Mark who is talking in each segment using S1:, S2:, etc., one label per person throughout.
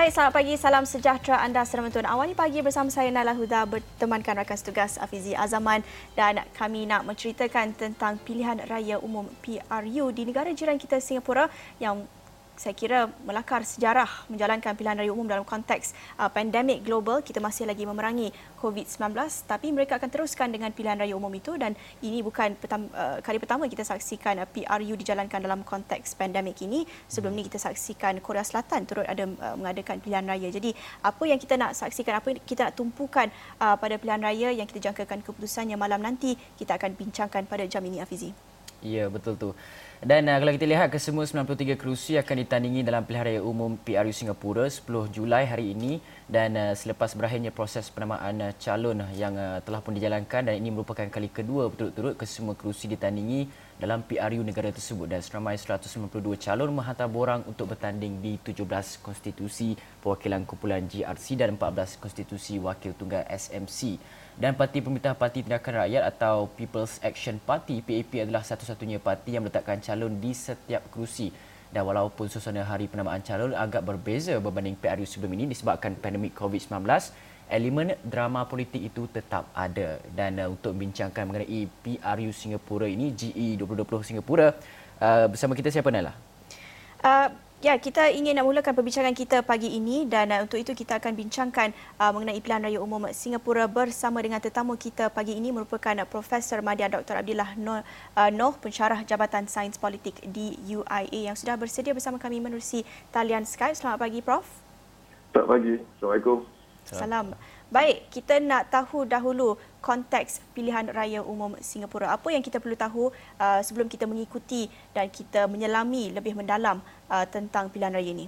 S1: Baik, selamat pagi. Salam sejahtera anda sedang menonton. Awal pagi bersama saya Nala Huda bertemankan rakan setugas Afizi Azaman dan kami nak menceritakan tentang pilihan raya umum PRU di negara jiran kita Singapura yang saya kira melakar sejarah menjalankan pilihan raya umum dalam konteks uh, pandemik global. Kita masih lagi memerangi COVID-19 tapi mereka akan teruskan dengan pilihan raya umum itu dan ini bukan pertama, uh, kali pertama kita saksikan uh, PRU dijalankan dalam konteks pandemik ini. Sebelum ini kita saksikan Korea Selatan turut ada uh, mengadakan pilihan raya. Jadi apa yang kita nak saksikan, apa yang kita nak tumpukan uh, pada pilihan raya yang kita jangkakan keputusannya malam nanti, kita akan bincangkan pada jam ini Afizi.
S2: Ya, betul tu. Dan uh, kalau kita lihat kesemua 93 kerusi akan ditandingi dalam pilihan raya umum PRU Singapura 10 Julai hari ini. Dan uh, selepas berakhirnya proses penamaan uh, calon yang uh, telah pun dijalankan dan ini merupakan kali kedua berturut-turut kesemua kerusi ditandingi dalam PRU negara tersebut. Dan seramai 192 calon menghantar borang untuk bertanding di 17 konstitusi perwakilan kumpulan GRC dan 14 konstitusi wakil tunggal SMC dan Parti Pemerintah Parti Tindakan Rakyat atau People's Action Party PAP adalah satu-satunya parti yang meletakkan calon di setiap kerusi dan walaupun suasana hari penamaan calon agak berbeza berbanding PRU sebelum ini disebabkan pandemik COVID-19 elemen drama politik itu tetap ada dan uh, untuk bincangkan mengenai PRU Singapura ini GE 2020 Singapura uh, bersama kita siapa Nala?
S1: Uh, Ya, kita ingin nak mulakan perbincangan kita pagi ini dan uh, untuk itu kita akan bincangkan uh, mengenai pilihan raya umum Singapura bersama dengan tetamu kita pagi ini merupakan uh, Profesor Madya Dr. Abdullah Noh, uh, Noh pensyarah Jabatan Sains Politik di UIA yang sudah bersedia bersama kami menerusi talian Skype. Selamat pagi Prof.
S3: Selamat pagi. Assalamualaikum.
S1: Salam. Baik, kita nak tahu dahulu konteks pilihan raya umum Singapura. Apa yang kita perlu tahu uh, sebelum kita mengikuti dan kita menyelami lebih mendalam uh, tentang pilihan raya ini?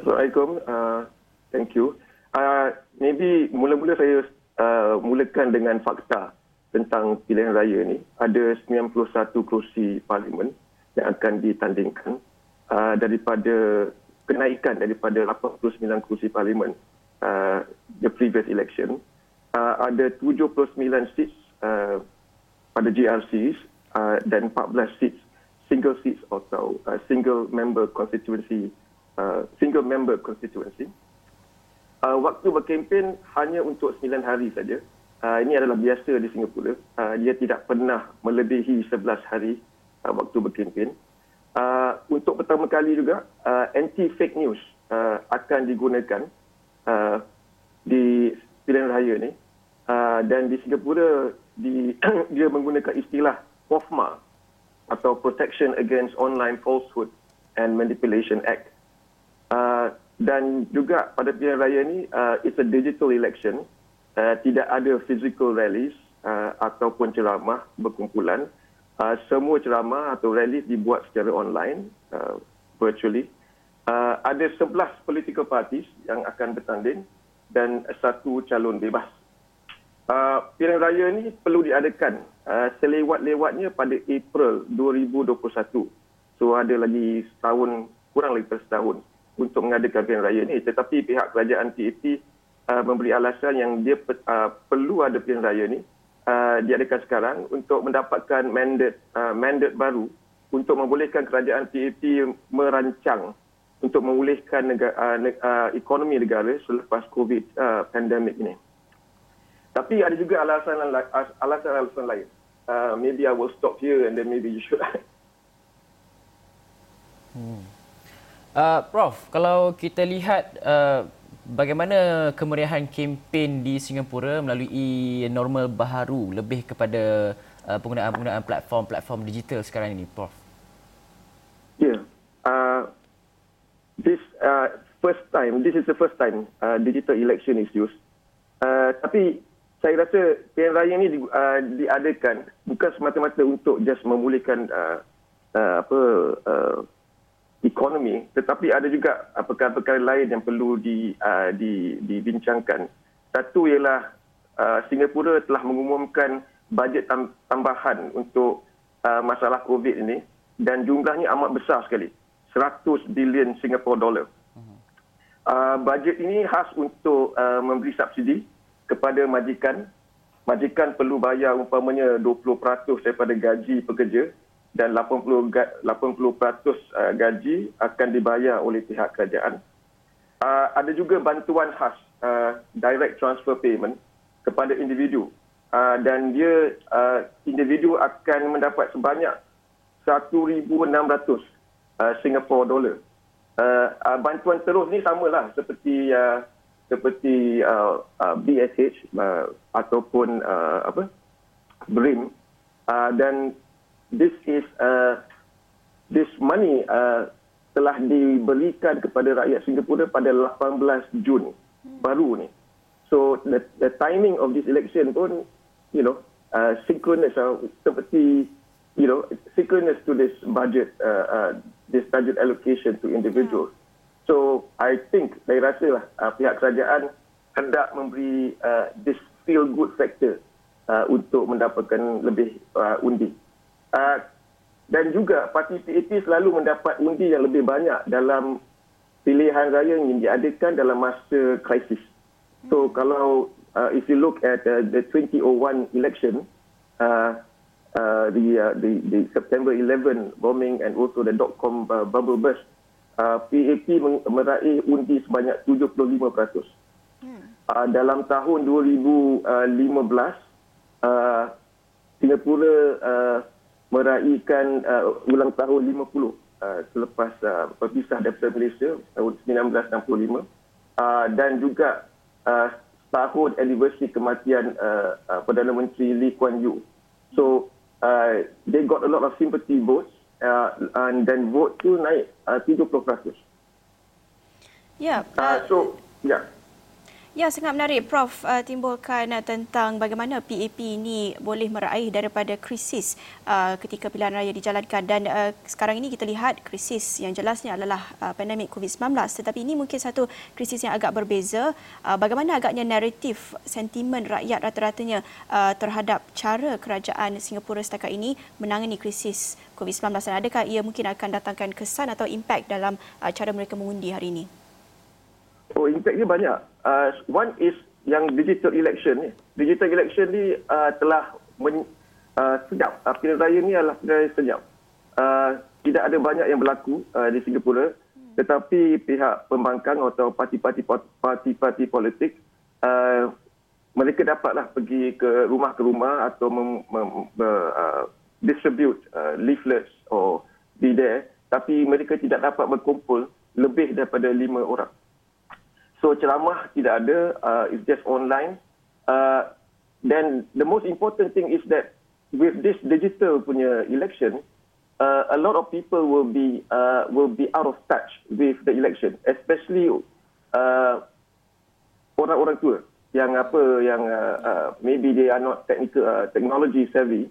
S3: Assalamualaikum. Uh, thank you. Uh, maybe mula-mula saya uh, mulakan dengan fakta tentang pilihan raya ini. Ada 91 kerusi parlimen yang akan ditandingkan uh, daripada kenaikan daripada 89 kerusi parlimen uh, the previous election, uh, ada 79 seats uh, pada GRCs uh, dan 14 seats single seats atau uh, single member constituency uh, single member constituency. Uh, waktu berkempen hanya untuk 9 hari saja. Uh, ini adalah biasa di Singapura. Uh, dia tidak pernah melebihi 11 hari uh, waktu berkempen. Uh, untuk pertama kali juga, uh, anti-fake news uh, akan digunakan uh, di pilihan raya ni uh, dan di Singapura di, dia menggunakan istilah POFMA atau Protection Against Online Falsehood and Manipulation Act. Uh, dan juga pada pilihan raya ni, uh, it's a digital election. Uh, tidak ada physical rallies uh, ataupun ceramah berkumpulan. Uh, semua ceramah atau rallies dibuat secara online, uh, virtually uh, ada 11 political parties yang akan bertanding dan satu calon bebas. Uh, pilihan raya ini perlu diadakan uh, selewat-lewatnya pada April 2021. So ada lagi setahun, kurang lagi setahun untuk mengadakan pilihan raya ini. Tetapi pihak kerajaan PAP uh, memberi alasan yang dia uh, perlu ada pilihan raya ini uh, diadakan sekarang untuk mendapatkan mandat uh, mandat baru untuk membolehkan kerajaan PAP merancang untuk memulihkan negara, uh, uh, ekonomi negara selepas COVID uh, pandemik ini. Tapi ada juga alasan-alasan lain. Uh, maybe I will stop here and then maybe you should.
S2: hmm. uh, Prof, kalau kita lihat uh, bagaimana kemeriahan kempen di Singapura melalui normal baharu lebih kepada uh, penggunaan-penggunaan platform-platform digital sekarang ini, Prof?
S3: This uh, first time, this is the first time uh, digital election is used. Uh, tapi saya rasa pilihan raya ini uh, diadakan bukan semata-mata untuk just memulihkan uh, uh, apa uh, ekonomi, tetapi ada juga uh, perkara-perkara lain yang perlu di, uh, di, dibincangkan. Satu ialah uh, Singapura telah mengumumkan bajet tam- tambahan untuk uh, masalah COVID ini dan jumlahnya amat besar sekali. 100 bilion Singapore dollar. Uh, bajet ini khas untuk uh, memberi subsidi kepada majikan. Majikan perlu bayar umpamanya 20% daripada gaji pekerja dan 80% 80% uh, gaji akan dibayar oleh pihak kerajaan. uh, ada juga bantuan khas uh, direct transfer payment kepada individu uh, dan dia uh, individu akan mendapat sebanyak 1600 uh, Singapore dollar. Uh, uh, bantuan terus ni samalah seperti uh, seperti uh, uh, BSH uh, ataupun uh, apa BRIM uh, dan this is uh, this money uh, telah diberikan kepada rakyat Singapura pada 18 Jun baru ni. So the, the timing of this election pun, you know, uh, synchronous uh, seperti, you know, synchronous to this budget, uh, uh, this budget allocation to individuals. So I think saya rasa lah uh, pihak kerajaan hendak memberi uh, this feel good factor uh, untuk mendapatkan lebih uh, undi. Uh, dan juga parti PAP selalu mendapat undi yang lebih banyak dalam pilihan raya yang diadakan dalam masa krisis. So hmm. kalau uh, if you look at uh, the 2001 election, uh, uh, the, uh, the the September 11 bombing and also the dot com uh, bubble burst, uh, PAP meraih undi sebanyak 75%. Hmm. Uh, dalam tahun 2015, uh, Singapura uh, meraihkan uh, ulang tahun 50 uh, selepas uh, berpisah daripada Malaysia tahun 1965 uh, dan juga uh, tahun anniversary kematian uh, uh, Perdana Menteri Lee Kuan Yew. So uh, they got a lot of sympathy votes uh, and then vote tu naik uh, 70%.
S1: Ya. Yeah, uh,
S3: uh, so ya. Yeah.
S1: Ya, sangat menarik. Prof uh, timbulkan uh, tentang bagaimana PAP ini boleh meraih daripada krisis uh, ketika pilihan raya dijalankan. Dan uh, sekarang ini kita lihat krisis yang jelasnya adalah uh, pandemik COVID-19 tetapi ini mungkin satu krisis yang agak berbeza. Uh, bagaimana agaknya naratif sentimen rakyat rata-ratanya uh, terhadap cara kerajaan Singapura setakat ini menangani krisis COVID-19 dan adakah ia mungkin akan datangkan kesan atau impak dalam uh, cara mereka mengundi hari ini?
S3: Oh, impactnya banyak. Uh, one is yang digital election ni. Digital election ni uh, telah men, uh, senyap. Uh, pilihan raya ni adalah pilihan raya senyap. Uh, tidak ada banyak yang berlaku uh, di Singapura. Tetapi pihak pembangkang atau parti-parti parti-parti politik uh, mereka dapatlah pergi ke rumah ke rumah atau mem, mem, uh, distribute uh, leaflets or be there tapi mereka tidak dapat berkumpul lebih daripada lima orang. So ceramah tidak ada, uh, it's just online. Uh, then the most important thing is that with this digital punya election, uh, a lot of people will be uh, will be out of touch with the election, especially uh, orang-orang tua yang apa yang uh, uh, maybe they are not technical uh, technology savvy,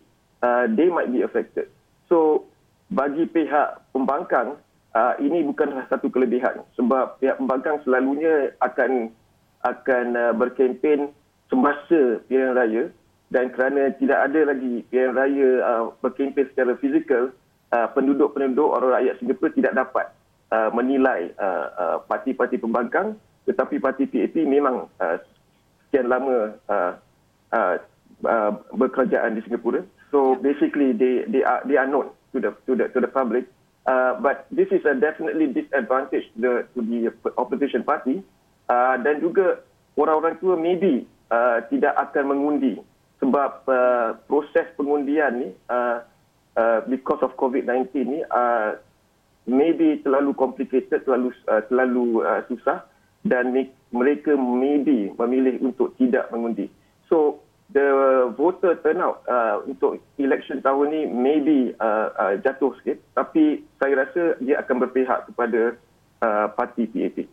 S3: uh, they might be affected. So bagi pihak pembangkang uh, ini bukanlah satu kelebihan. Sebab pihak pembangkang selalunya akan akan uh, berkempen semasa pilihan raya. Dan kerana tidak ada lagi pilihan raya uh, berkempen secara fizikal uh, penduduk-penduduk orang rakyat Singapura tidak dapat uh, menilai uh, uh, parti-parti pembangkang. Tetapi parti PAP memang uh, sekian lama uh, uh, uh, berkerajaan di Singapura. So basically they they are they are known to the to the to the public Uh, but this is a definitely disadvantage the, to the opposition party. Uh, dan juga orang-orang tua maybe uh, tidak akan mengundi. Sebab uh, proses pengundian ni uh, uh, because of COVID-19 ni uh, maybe terlalu complicated, terlalu uh, terlalu uh, susah. Dan mereka maybe memilih untuk tidak mengundi. So the voter turnout uh, untuk election tahun ni maybe uh, uh, jatuh sikit tapi saya rasa dia akan berpihak kepada uh, parti PAP.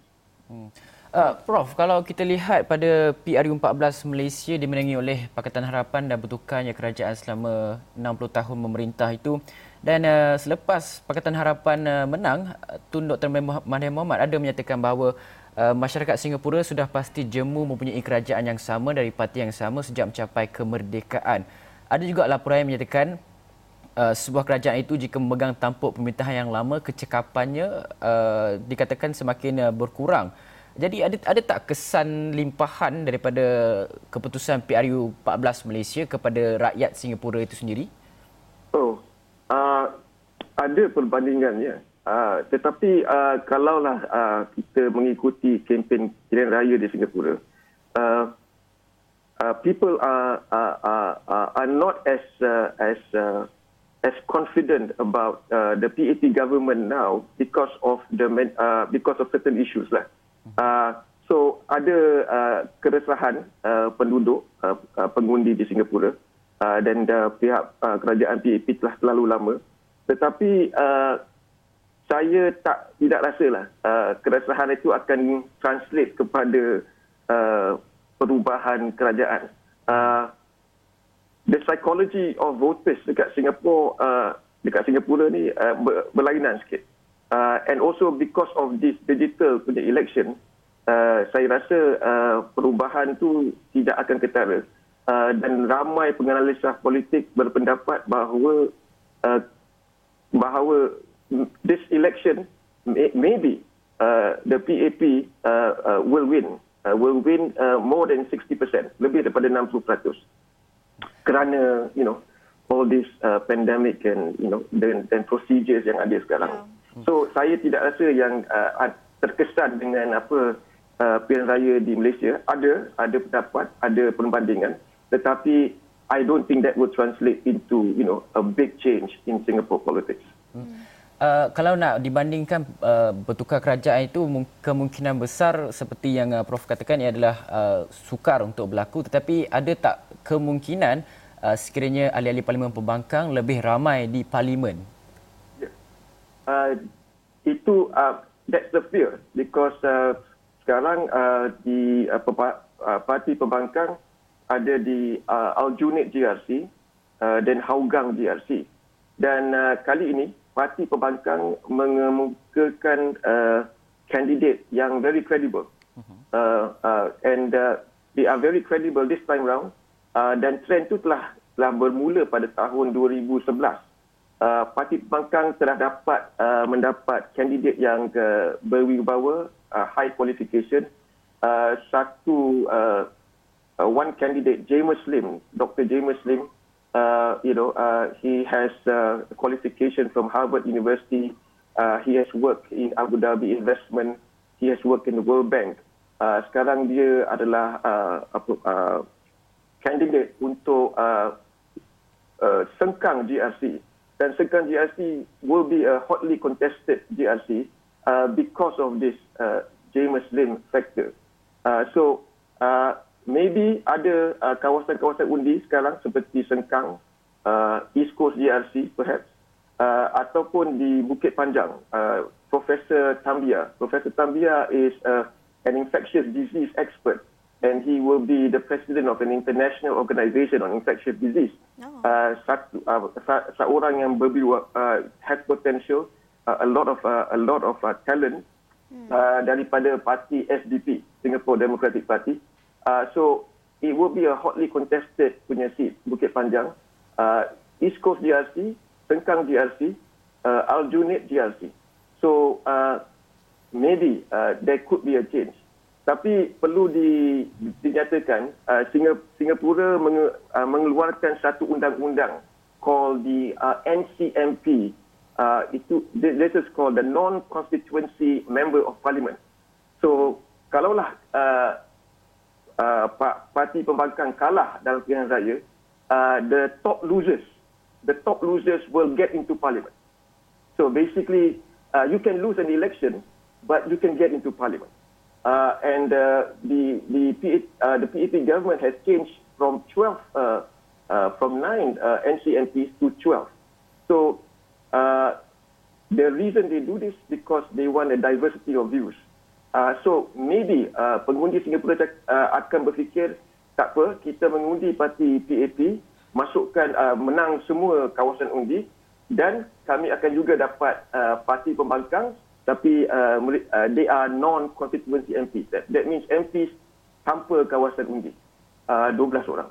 S3: Hmm.
S2: Uh, Prof, kalau kita lihat pada PRU14 Malaysia dimenangi oleh Pakatan Harapan dan bertukarnya kerajaan selama 60 tahun memerintah itu dan uh, selepas Pakatan Harapan uh, menang, Tun Dr. Mahathir Mohamad ada menyatakan bahawa Uh, masyarakat Singapura sudah pasti jemu mempunyai kerajaan yang sama dari parti yang sama sejak mencapai kemerdekaan. Ada juga laporan yang menyatakan uh, sebuah kerajaan itu jika memegang tampuk pemerintahan yang lama, kecekapannya uh, dikatakan semakin uh, berkurang. Jadi ada ada tak kesan limpahan daripada keputusan PRU 14 Malaysia kepada rakyat Singapura itu sendiri?
S3: Oh, uh, ada perbandingan ya. Uh, tetapi uh, kalaulah uh, kita mengikuti kempen pilihan raya di Singapura, uh, uh, people are, are, are, are not as uh, as uh, as confident about uh, the PAP government now because of the uh, because of certain issues lah. Uh, so ada uh, keresahan uh, penduduk uh, pengundi di Singapura uh, dan uh, pihak uh, kerajaan PAP telah terlalu lama. Tetapi uh, saya tak tidak rasalah uh, keresahan itu akan translate kepada uh, perubahan kerajaan. Uh, the psychology of voters dekat Singapore uh, dekat Singapura ni uh, berlainan sikit. Uh, and also because of this digital punya election, uh, saya rasa uh, perubahan tu tidak akan ketara. Uh, dan ramai penganalisa politik berpendapat bahawa uh, bahawa this election may, maybe uh, the PAP uh, uh, will win uh, will win uh, more than 60% lebih daripada 60% kerana you know all this uh, pandemic and you know dan dan procedures yang ada sekarang yeah. so saya tidak rasa yang uh, terkesan dengan apa uh, pilihan raya di Malaysia ada ada pendapat ada perbandingan tetapi I don't think that would translate into you know a big change in Singapore politics. Hmm.
S2: Uh, kalau nak dibandingkan uh, bertukar kerajaan itu kemungkinan besar seperti yang uh, prof katakan ia adalah uh, sukar untuk berlaku. Tetapi ada tak kemungkinan uh, sekiranya ahli-ahli parlimen pembangkang lebih ramai di parlimen?
S3: Yeah. uh, itu uh, that's the fear. Because uh, sekarang uh, di uh, uh, parti pembangkang ada di uh, Aljunied GRC uh, dan Hougang GRC dan uh, kali ini parti pembangkang mengemukakan uh, kandidat yang very credible. Uh, uh, and uh, they are very credible this time round. Uh, dan trend itu telah telah bermula pada tahun 2011. Uh, parti pembangkang telah dapat uh, mendapat kandidat yang uh, berwibawa, uh, high qualification. Uh, satu, uh, uh, one candidate, James Lim, Dr. James Lim, uh, you know, uh, he has uh, qualification from Harvard University. Uh, he has worked in Abu Dhabi Investment. He has worked in the World Bank. Uh, sekarang dia adalah uh, uh, candidate untuk uh, uh, Sengkang GRC. Dan Sengkang GRC will be a hotly contested GRC uh, because of this uh, James Lim factor. Uh, so, uh, maybe ada uh, kawasan-kawasan undi sekarang seperti Sengkang, uh, East Coast GRC perhaps, uh, ataupun di Bukit Panjang. Uh, Professor Tambia. Professor Tambia is uh, an infectious disease expert and he will be the president of an international organization on infectious disease. Oh. Uh, satu, uh, seorang yang berbiwa, uh, has potential, uh, a lot of uh, a lot of uh, talent hmm. uh, daripada parti SDP, Singapore Democratic Party. Uh, so it will be a hotly contested punya seat Bukit Panjang, uh, East Coast GRC, Sengkang GRC, uh, Aljunied GRC. So uh, maybe uh, there could be a change. Tapi perlu di, dinyatakan uh, Singapura menge, uh, mengeluarkan satu undang-undang called the uh, NCMP. Uh, itu this is called the non-constituency member of parliament. So kalaulah uh, uh, parti pembangkang kalah dalam pilihan raya, uh, the top losers, the top losers will get into parliament. So basically, uh, you can lose an election, but you can get into parliament. Uh, and uh, the the PAP, uh, the PAP government has changed from 12 uh, uh, from nine uh, NCNPs to 12. So uh, the reason they do this because they want a diversity of views. Uh, so maybe uh, pengundi Singapura uh, akan berfikir tak apa kita mengundi parti PAP masukkan uh, menang semua kawasan undi dan kami akan juga dapat uh, parti pembangkang tapi uh, they are non constituency MPs that, that means MPs tanpa kawasan undi. Uh, 12 orang.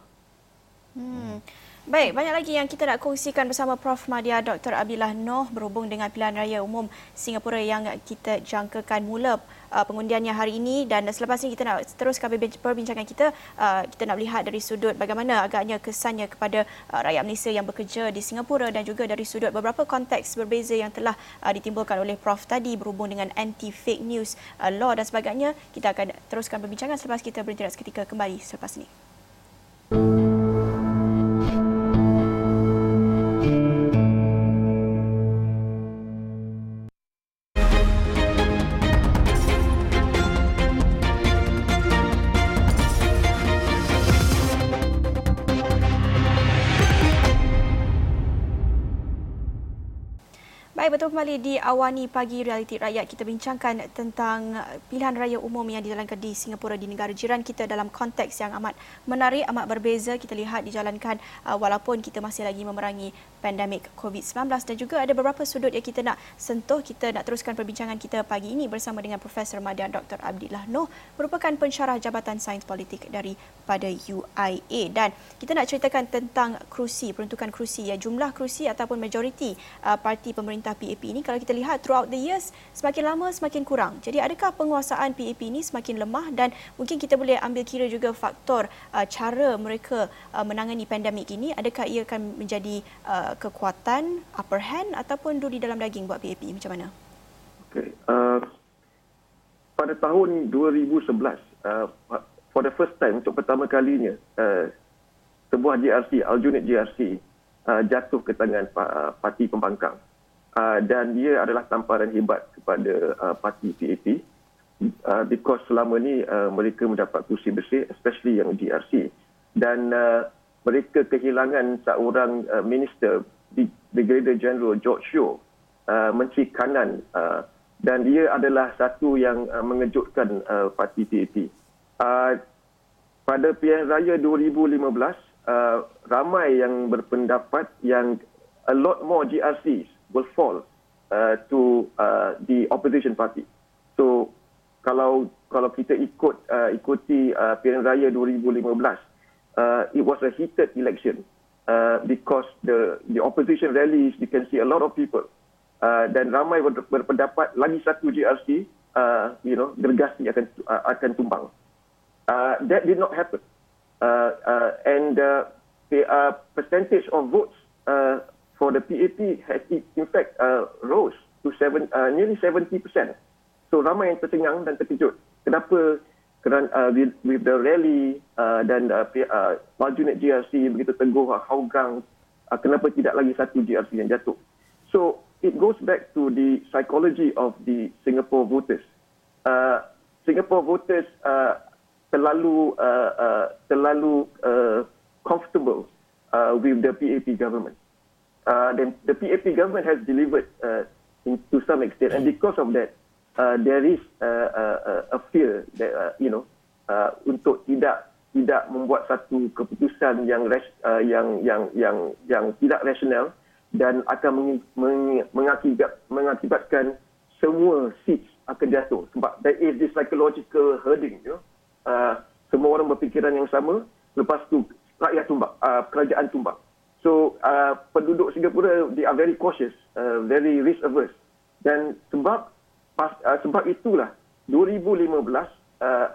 S1: Hmm Baik, banyak lagi yang kita nak kongsikan bersama Prof. Madia Dr. Abdullah Noh berhubung dengan pilihan raya umum Singapura yang kita jangkakan mula uh, pengundiannya hari ini dan selepas ini kita nak teruskan perbincangan kita uh, kita nak melihat dari sudut bagaimana agaknya kesannya kepada uh, rakyat Malaysia yang bekerja di Singapura dan juga dari sudut beberapa konteks berbeza yang telah ditimbulkan oleh Prof tadi berhubung dengan anti fake news law dan sebagainya kita akan teruskan perbincangan selepas kita berhenti seketika kembali selepas ini. Kembali di Awani Pagi Realiti Rakyat. Kita bincangkan tentang pilihan raya umum yang dijalankan di Singapura di negara jiran kita dalam konteks yang amat menarik, amat berbeza. Kita lihat dijalankan uh, walaupun kita masih lagi memerangi pandemik COVID-19 dan juga ada beberapa sudut yang kita nak sentuh. Kita nak teruskan perbincangan kita pagi ini bersama dengan Profesor Madian Dr. Abdillah Noh merupakan pensyarah Jabatan Sains Politik daripada UIA. Dan kita nak ceritakan tentang kerusi, peruntukan kerusi. Ya, jumlah kerusi ataupun majoriti uh, parti pemerintah PAP ini kalau kita lihat throughout the years semakin lama semakin kurang. Jadi adakah penguasaan PAP ini semakin lemah dan mungkin kita boleh ambil kira juga faktor uh, cara mereka uh, menangani pandemik ini adakah ia akan menjadi uh, kekuatan upper hand ataupun duri dalam daging buat PAP macam mana?
S3: Okay. Uh, pada tahun 2011 uh, for the first time untuk pertama kalinya uh, sebuah GRC, Aljunied GRC uh, jatuh ke tangan uh, parti pembangkang uh, dan dia adalah tamparan hebat kepada uh, parti PAP uh, because selama ni uh, mereka mendapat kursi bersih especially yang GRC dan uh, mereka kehilangan seorang uh, minister Brigadier General George Sheo uh, menteri kanan uh, dan dia adalah satu yang uh, mengejutkan uh, parti PAP uh, pada pilihan raya 2015 uh, ramai yang berpendapat yang a lot more GRCs will fall uh, to uh, the opposition party. So kalau kalau kita ikut uh, ikuti uh, pilihan raya 2015, uh, it was a heated election uh, because the the opposition rallies you can see a lot of people uh, dan ramai ber, berpendapat lagi satu GRC uh, you know gergasi akan uh, akan tumbang. Uh, that did not happen. Uh, uh, and uh, the uh, percentage of votes uh, for the PAP has in fact uh, rose to seven, uh, nearly 70%. So ramai yang tercengang dan terkejut. Kenapa kerana uh, with, with the rally uh, dan uh, uh, Maljunit GRC begitu teguh uh, Hougang, uh, kenapa tidak lagi satu GRC yang jatuh. So it goes back to the psychology of the Singapore voters. Uh, Singapore voters uh, terlalu uh, uh, terlalu uh, comfortable uh, with the PAP government uh, then the PAP government has delivered uh, in, to some extent, and because of that, uh, there is uh, uh, a fear that uh, you know uh, untuk tidak tidak membuat satu keputusan yang uh, yang yang yang yang tidak rasional dan akan meng, meng, mengakibat, mengakibatkan semua seats akan jatuh. Sebab there is this psychological herding you know. Uh, semua orang berfikiran yang sama lepas tu rakyat tumbang uh, kerajaan tumbang. So uh, penduduk Singapura they are very cautious, uh, very risk averse. Dan sebab pas, uh, sebab itulah 2015 uh,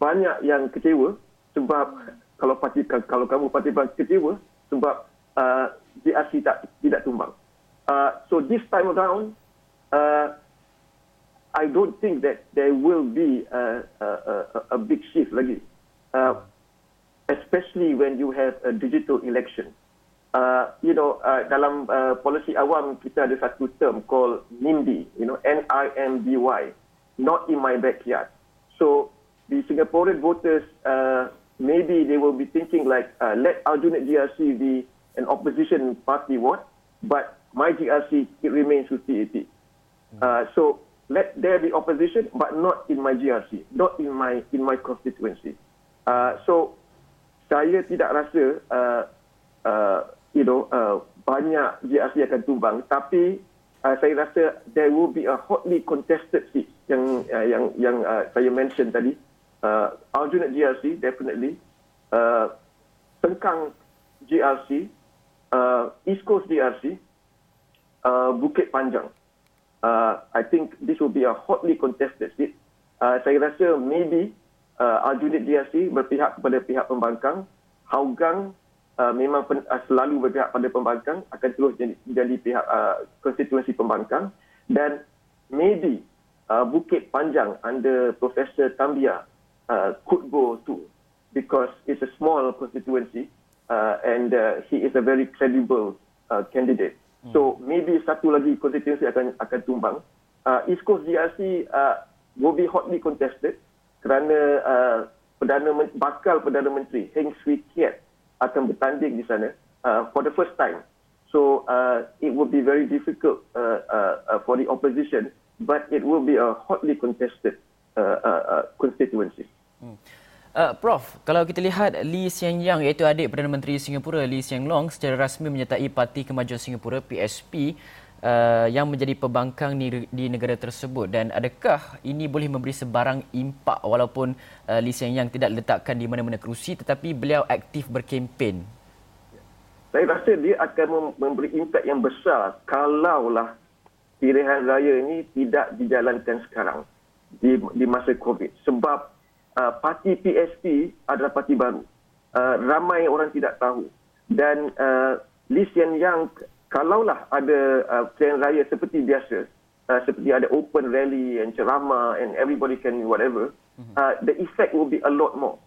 S3: banyak yang kecewa sebab kalau parti kalau kamu parti kecewa sebab uh, DRC tak tidak tumbang. Uh, so this time around uh, I don't think that there will be a, a, a, a big shift lagi. Uh, especially when you have a digital election uh, you know, uh, dalam uh, polisi awam kita ada satu term called NIMBY, you know, N-I-M-B-Y, not in my backyard. So the Singaporean voters, uh, maybe they will be thinking like, uh, let Aljunied GRC be an opposition party what, but my GRC, it remains with PAP. Uh, so let there be opposition, but not in my GRC, not in my in my constituency. Uh, so saya tidak rasa uh, you know uh, banyak GRC akan tumbang tapi uh, saya rasa there will be a hotly contested seat yang uh, yang yang uh, saya mention tadi uh, Aljunied GRC definitely uh, Tengkang GRC uh, East Coast DRC, uh, Bukit Panjang. Uh, I think this will be a hotly contested seat. Uh, saya rasa maybe uh, Aljunied DRC berpihak kepada pihak pembangkang. Hougang uh, memang pen, uh, selalu berpihak pada pembangkang, akan terus jadi, jadi pihak uh, konstituensi pembangkang. Dan maybe uh, Bukit Panjang under Profesor Tambia uh, could go too because it's a small constituency uh, and uh, he is a very credible uh, candidate. Hmm. So maybe satu lagi konstituensi akan akan tumbang. Uh, East Coast DRC uh, will be hotly contested kerana uh, perdana bakal perdana menteri Heng Swee Keat akan bertanding di sana uh, for the first time. So uh, it will be very difficult uh, uh, uh, for the opposition, but it will be a hotly contested uh, uh, uh, constituency. Hmm.
S2: Uh, Prof, kalau kita lihat Lee Hsien Yang iaitu adik Perdana Menteri Singapura Lee Hsien Loong secara rasmi menyertai Parti Kemajuan Singapura PSP uh, yang menjadi pembangkang di, di negara tersebut dan adakah ini boleh memberi sebarang impak walaupun uh, Lee Hsien Yang tidak letakkan di mana-mana kerusi tetapi beliau aktif berkempen?
S3: Saya rasa dia akan memberi impak yang besar kalaulah pilihan raya ini tidak dijalankan sekarang di, di masa COVID sebab uh, parti PSP adalah parti baru. Uh, ramai orang tidak tahu. Dan uh, Lee Hsien Yang, kalaulah ada uh, pilihan raya seperti biasa, uh, seperti ada open rally and ceramah and everybody can whatever, mhm. uh, the effect will be a lot more.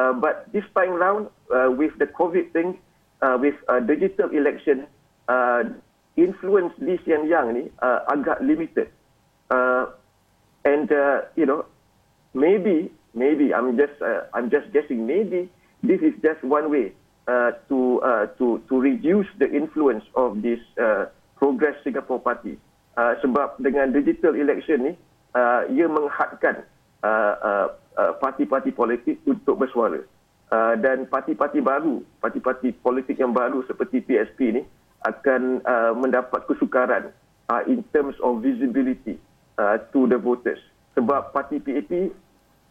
S3: Uh, but this time round, uh, with the COVID thing, uh, with uh, digital election, uh, influence Lee Hsien Yang ni uh, agak limited. Uh, and, uh, you know, maybe maybe I'm just uh, I'm just guessing. Maybe this is just one way uh, to uh, to to reduce the influence of this uh, Progress Singapore Party. Uh, sebab dengan digital election ni, uh, ia menghadkan uh, uh, uh, parti-parti politik untuk bersuara. Uh, dan parti-parti baru, parti-parti politik yang baru seperti PSP ni akan uh, mendapat kesukaran uh, in terms of visibility uh, to the voters. Sebab parti PAP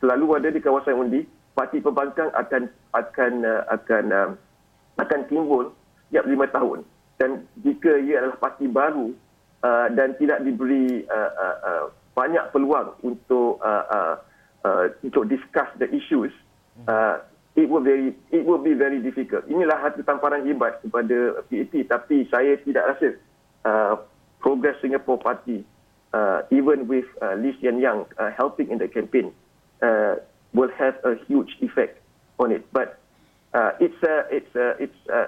S3: selalu ada di kawasan undi, parti pembangkang akan akan uh, akan uh, akan timbul setiap lima tahun. Dan jika ia adalah parti baru uh, dan tidak diberi uh, uh, uh, banyak peluang untuk uh, uh, uh, untuk discuss the issues, uh, it will very it will be very difficult. Inilah satu tamparan hebat kepada PAP tapi saya tidak rasa uh, Progress Singapore Party uh, even with uh, Lee Hsien Yang uh, helping in the campaign uh, will have a huge effect on it. But uh, it's uh, it's uh, it's uh,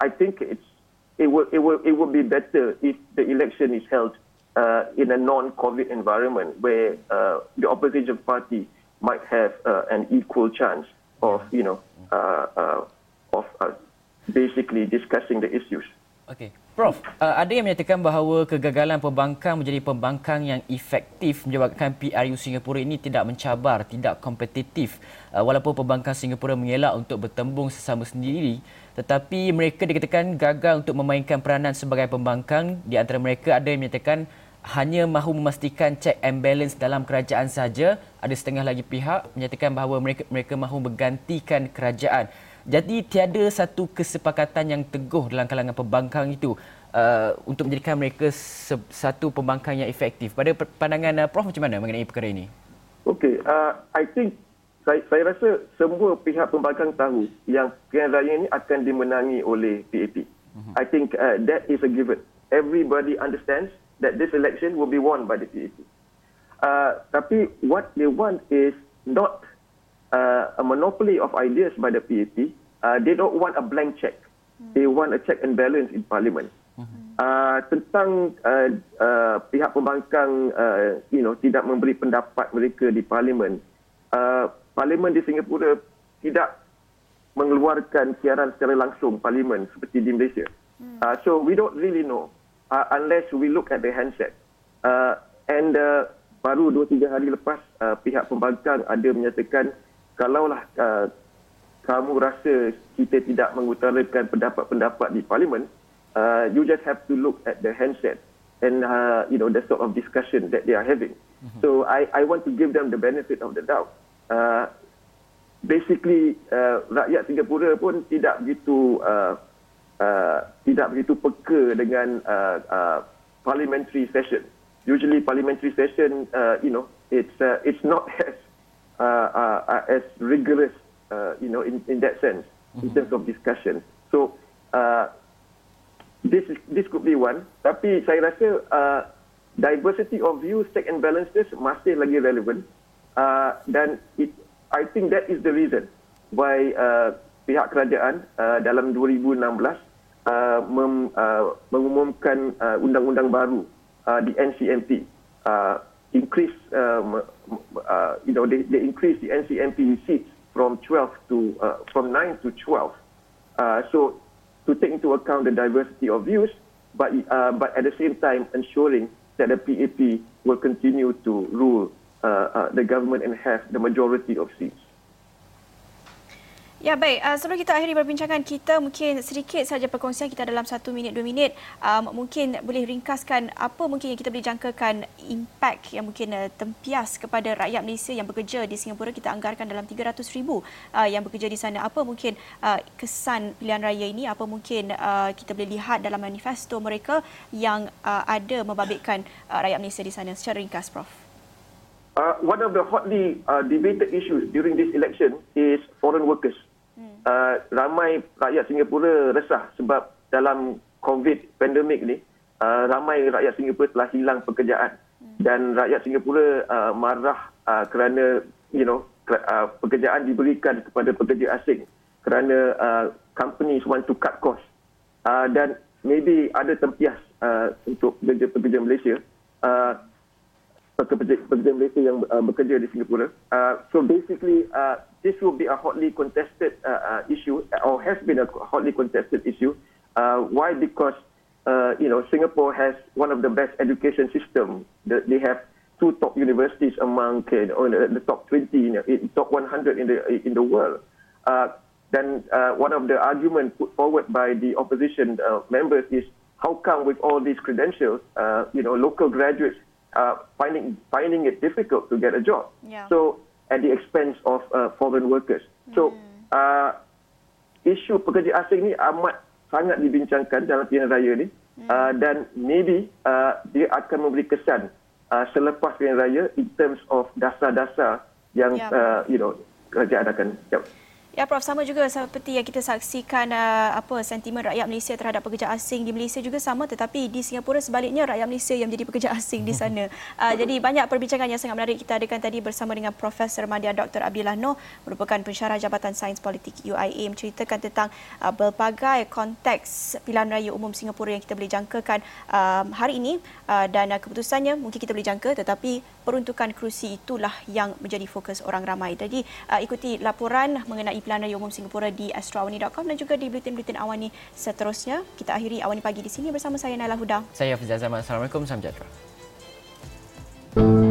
S3: I think it's it will it will it will be better if the election is held uh, in a non-COVID environment where uh, the opposition party might have uh, an equal chance of you know uh, uh, of uh, basically discussing the issues.
S2: Okay. Prof, uh, ada yang menyatakan bahawa kegagalan pembangkang menjadi pembangkang yang efektif menyebabkan PRU Singapura ini tidak mencabar, tidak kompetitif. Uh, walaupun pembangkang Singapura mengelak untuk bertembung sesama sendiri, tetapi mereka dikatakan gagal untuk memainkan peranan sebagai pembangkang. Di antara mereka ada yang menyatakan hanya mahu memastikan check and balance dalam kerajaan saja. Ada setengah lagi pihak menyatakan bahawa mereka mereka mahu menggantikan kerajaan. Jadi tiada satu kesepakatan yang teguh dalam kalangan pembangkang itu uh, untuk menjadikan mereka satu pembangkang yang efektif. Pada pandangan uh, Prof macam mana mengenai perkara ini?
S3: Okay, uh, I think saya, saya rasa semua pihak pembangkang tahu yang pilihan raya ini akan dimenangi oleh PAP. Mhm. I think uh, that is a given. Everybody understands that this election will be won by the PAP. Uh, tapi what they want is not uh, a monopoly of ideas by the PAP. Uh, they don't want a blank check. Hmm. They want a check and balance in Parliament. Hmm. Uh, tentang uh, uh, pihak pembangkang, uh, you know, tidak memberi pendapat mereka di Parlimen, uh, Parlimen di Singapura tidak mengeluarkan siaran secara langsung Parlimen seperti di Malaysia. Hmm. Uh, so we don't really know uh, unless we look at the handset. Uh, and uh, baru dua tiga hari lepas uh, pihak pembangkang ada menyatakan kalaulah uh, kamu rasa kita tidak mengutarakan pendapat-pendapat di parlimen, uh, you just have to look at the handset and uh, you know the sort of discussion that they are having. Mm-hmm. So I I want to give them the benefit of the doubt. Uh, basically, uh, rakyat Singapura pun tidak begitu uh, uh, tidak begitu peka dengan uh, uh, parliamentary session. Usually parliamentary session, uh, you know, it's uh, it's not as uh, uh, as rigorous, uh, you know, in, in that sense, mm-hmm. in terms of discussion. So uh, this is, this could be one. Tapi saya rasa uh, diversity of views, check and balances masih lagi relevan. Uh, dan it, I think that is the reason why uh, pihak kerajaan uh, dalam 2016 uh, mem, uh, mengumumkan uh, undang-undang baru uh, di NCMP uh, increase um, uh, you know they, they increase the NCMP seats from 12 to uh, from 9 to 12 uh, so to take into account the diversity of views but uh, but at the same time ensuring that the PAP will continue to rule uh, uh, the government and have the majority of seats
S1: Ya baik, uh, sebelum kita akhiri perbincangan kita mungkin sedikit saja perkongsian kita dalam satu minit dua minit. Um, mungkin boleh ringkaskan apa mungkin yang kita boleh jangkakan impact yang mungkin uh, tempias kepada rakyat Malaysia yang bekerja di Singapura. Kita anggarkan dalam 300 ribu uh, yang bekerja di sana. Apa mungkin uh, kesan pilihan raya ini? Apa mungkin uh, kita boleh lihat dalam manifesto mereka yang uh, ada membabitkan uh, rakyat Malaysia di sana? Secara ringkas Prof.
S3: Uh, one of the hotly uh, debated issues during this election is foreign workers uh, ramai rakyat Singapura resah sebab dalam COVID pandemik ni uh, ramai rakyat Singapura telah hilang pekerjaan dan rakyat Singapura uh, marah uh, kerana you know uh, pekerjaan diberikan kepada pekerja asing kerana uh, companies want to cut cost uh, dan maybe ada tempias uh, untuk pekerja-pekerja Malaysia uh, pekerja, Malaysia yang uh, bekerja di Singapura. Uh, so basically, uh, this will be a hotly contested uh, uh, issue, or has been a hotly contested issue. Uh, why? Because uh, you know Singapore has one of the best education system. They have two top universities among you know, the top 20, you know, top 100 in the in the world. Uh, then uh, one of the arguments put forward by the opposition uh, members is how come with all these credentials, uh, you know, local graduates uh, finding finding it difficult to get a job. Yeah. So at the expense of uh, foreign workers. So hmm. uh, isu pekerja asing ni amat sangat dibincangkan dalam pilihan raya ni mm. uh, dan maybe uh, dia akan memberi kesan uh, selepas pilihan raya in terms of dasar-dasar yang yeah. uh, you know kerajaan akan. Yep.
S1: Ya Prof sama juga seperti yang kita saksikan uh, apa sentimen rakyat Malaysia terhadap pekerja asing di Malaysia juga sama tetapi di Singapura sebaliknya rakyat Malaysia yang menjadi pekerja asing di sana. Uh, jadi banyak perbincangan yang sangat menarik kita adakan tadi bersama dengan Profesor Madya Dr Abdullah Noh merupakan pensyarah Jabatan Sains Politik UIA menceritakan tentang uh, berbagai konteks pilihan raya umum Singapura yang kita boleh jangkakan uh, hari ini uh, dan uh, keputusannya mungkin kita boleh jangka tetapi peruntukan kerusi itulah yang menjadi fokus orang ramai. Jadi uh, ikuti laporan mengenai Pilihan Raya Umum Singapura di astroawani.com dan juga di bulletin-bulletin awani seterusnya. Kita akhiri awani pagi di sini bersama saya Nailah Huda.
S2: Saya Fizal Zaman. Assalamualaikum. Salam sejahtera. Thank you.